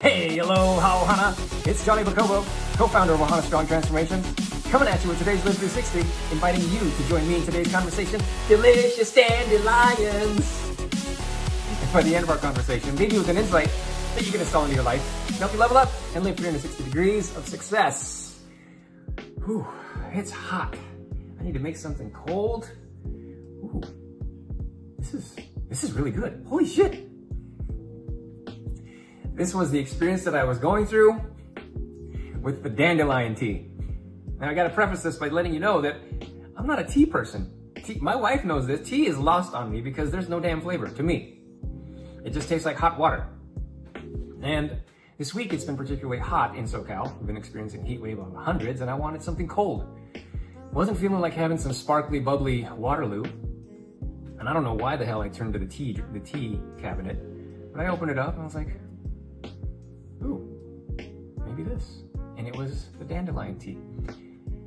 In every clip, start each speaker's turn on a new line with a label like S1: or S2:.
S1: Hey, hello, Ohana. It's Johnny Bacobo, co-founder of Ohana Strong Transformation, coming at you with today's Live 360, inviting you to join me in today's conversation, Delicious Dandelions. And by the end of our conversation, leave you with an insight that you can install into your life to help you level up and live 360 degrees of success. Whew, it's hot. I need to make something cold. Ooh, this is, this is really good. Holy shit. This was the experience that I was going through with the dandelion tea. Now I gotta preface this by letting you know that I'm not a tea person. Tea, my wife knows this. Tea is lost on me because there's no damn flavor to me. It just tastes like hot water. And this week it's been particularly hot in SoCal. We've been experiencing heat wave of hundreds and I wanted something cold. Wasn't feeling like having some sparkly, bubbly Waterloo. And I don't know why the hell I turned to the tea, the tea cabinet. But I opened it up and I was like, ooh, maybe this. And it was the dandelion tea.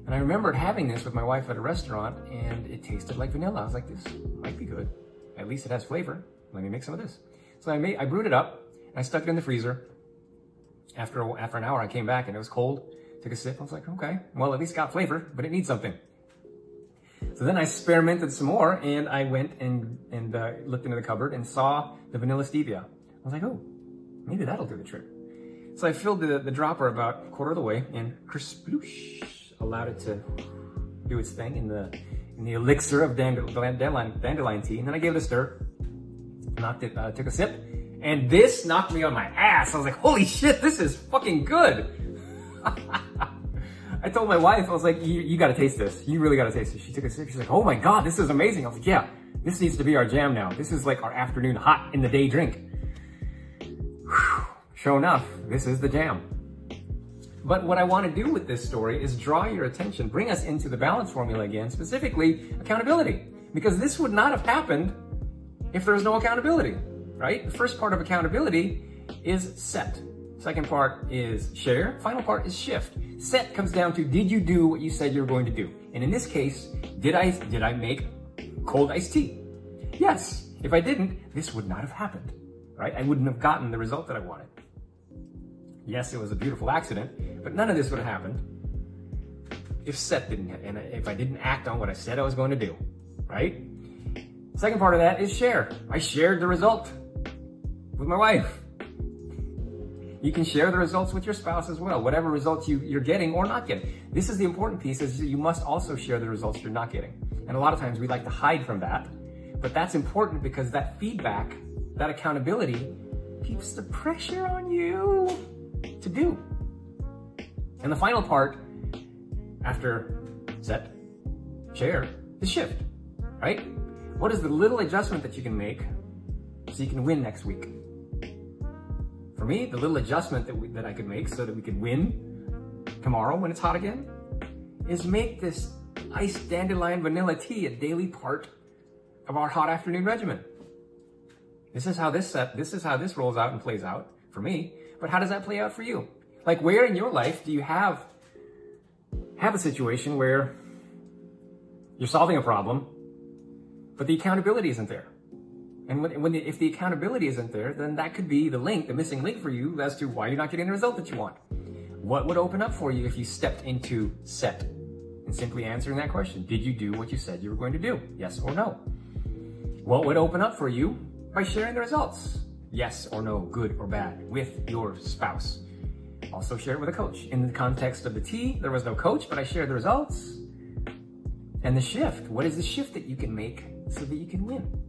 S1: And I remembered having this with my wife at a restaurant and it tasted like vanilla. I was like, this might be good. At least it has flavor. Let me make some of this. So I made, I brewed it up and I stuck it in the freezer. After, after an hour, I came back and it was cold. Took a sip. I was like, okay, well, at least got flavor, but it needs something. So then I experimented some more and I went and, and uh, looked into the cupboard and saw the vanilla stevia. I was like, oh, maybe that'll do the trick. So I filled the, the dropper about a quarter of the way and kersploosh, allowed it to do its thing in the in the elixir of dandelion, dandelion tea. And then I gave it a stir, knocked it, uh, took a sip, and this knocked me on my ass. I was like, holy shit, this is fucking good. I told my wife, I was like, you, you gotta taste this. You really gotta taste this. She took a sip. She's like, oh my God, this is amazing. I was like, yeah, this needs to be our jam now. This is like our afternoon hot in the day drink. Sure enough, this is the jam. But what I want to do with this story is draw your attention, bring us into the balance formula again, specifically accountability. Because this would not have happened if there was no accountability, right? The first part of accountability is set. Second part is share. Final part is shift. Set comes down to did you do what you said you were going to do? And in this case, did I did I make cold iced tea? Yes. If I didn't, this would not have happened, right? I wouldn't have gotten the result that I wanted. Yes, it was a beautiful accident, but none of this would have happened if set didn't, and if I didn't act on what I said I was going to do, right? Second part of that is share. I shared the result with my wife. You can share the results with your spouse as well, whatever results you, you're getting or not getting. This is the important piece is you must also share the results you're not getting. And a lot of times we like to hide from that, but that's important because that feedback, that accountability keeps the pressure on you. And the final part, after set, share, is shift, right? What is the little adjustment that you can make so you can win next week? For me, the little adjustment that, we, that I could make so that we could win tomorrow when it's hot again is make this iced dandelion vanilla tea a daily part of our hot afternoon regimen. This is how this set, this is how this rolls out and plays out for me. But how does that play out for you? Like where in your life do you have have a situation where you're solving a problem, but the accountability isn't there? And when, when the, if the accountability isn't there, then that could be the link, the missing link for you as to why you're not getting the result that you want. What would open up for you if you stepped into set and simply answering that question? Did you do what you said you were going to do? Yes or no? What would open up for you by sharing the results? yes or no, good or bad, with your spouse. Also share it with a coach. In the context of the tea, there was no coach, but I shared the results. And the shift, what is the shift that you can make so that you can win?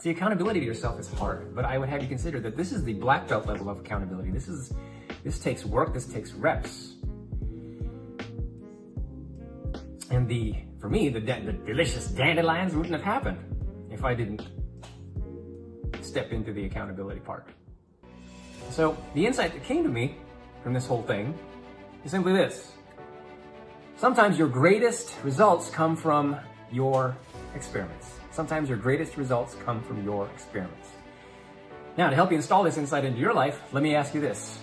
S1: See, accountability to yourself is hard, but I would have you consider that this is the black belt level of accountability. This is, this takes work, this takes reps. And the, for me, the, the delicious dandelions wouldn't have happened if I didn't step into the accountability part. So the insight that came to me from this whole thing is simply this. Sometimes your greatest results come from your experiments. Sometimes your greatest results come from your experiments. Now, to help you install this insight into your life, let me ask you this.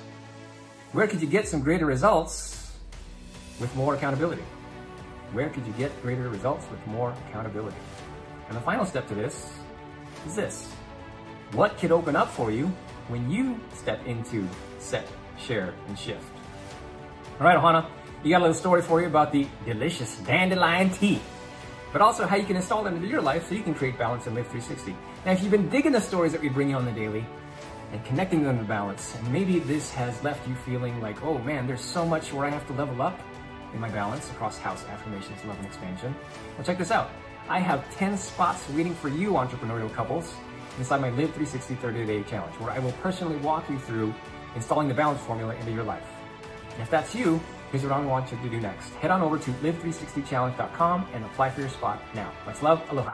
S1: Where could you get some greater results with more accountability? Where could you get greater results with more accountability? And the final step to this is this. What could open up for you when you step into set, share, and shift. All right, Ohana, you got a little story for you about the delicious dandelion tea, but also how you can install them into your life so you can create balance and live 360. Now, if you've been digging the stories that we bring you on the daily and connecting them to balance, and maybe this has left you feeling like, oh man, there's so much where I have to level up in my balance across house affirmations, love, and expansion. Well, check this out. I have 10 spots waiting for you, entrepreneurial couples, inside my Live 360 30 Day Challenge, where I will personally walk you through installing the balance formula into your life. And if that's you, here's what I want you to do next. Head on over to live360challenge.com and apply for your spot now. Let's love, aloha.